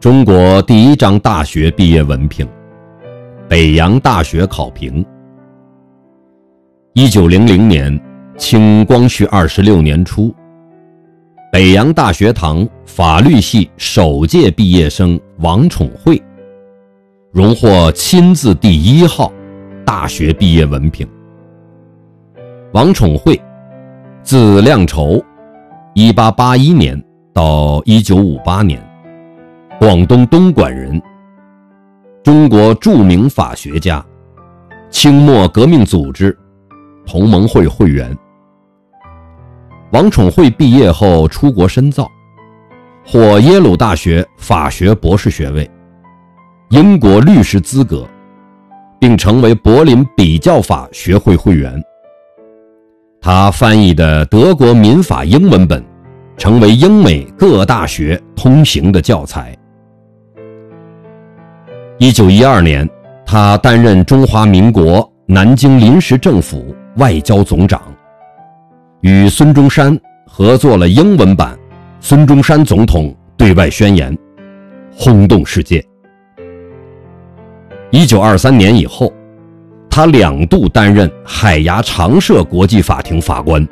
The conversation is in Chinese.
中国第一张大学毕业文凭，北洋大学考评。一九零零年，清光绪二十六年初，北洋大学堂法律系首届毕业生王宠惠，荣获亲自第一号大学毕业文凭。王宠惠，字亮筹，一八八一年到一九五八年。广东东莞人，中国著名法学家，清末革命组织同盟会会员。王宠惠毕业后出国深造，获耶鲁大学法学博士学位，英国律师资格，并成为柏林比较法学会会员。他翻译的德国民法英文本，成为英美各大学通行的教材。一九一二年，他担任中华民国南京临时政府外交总长，与孙中山合作了英文版《孙中山总统对外宣言》，轰动世界。一九二三年以后，他两度担任海牙常设国际法庭法官。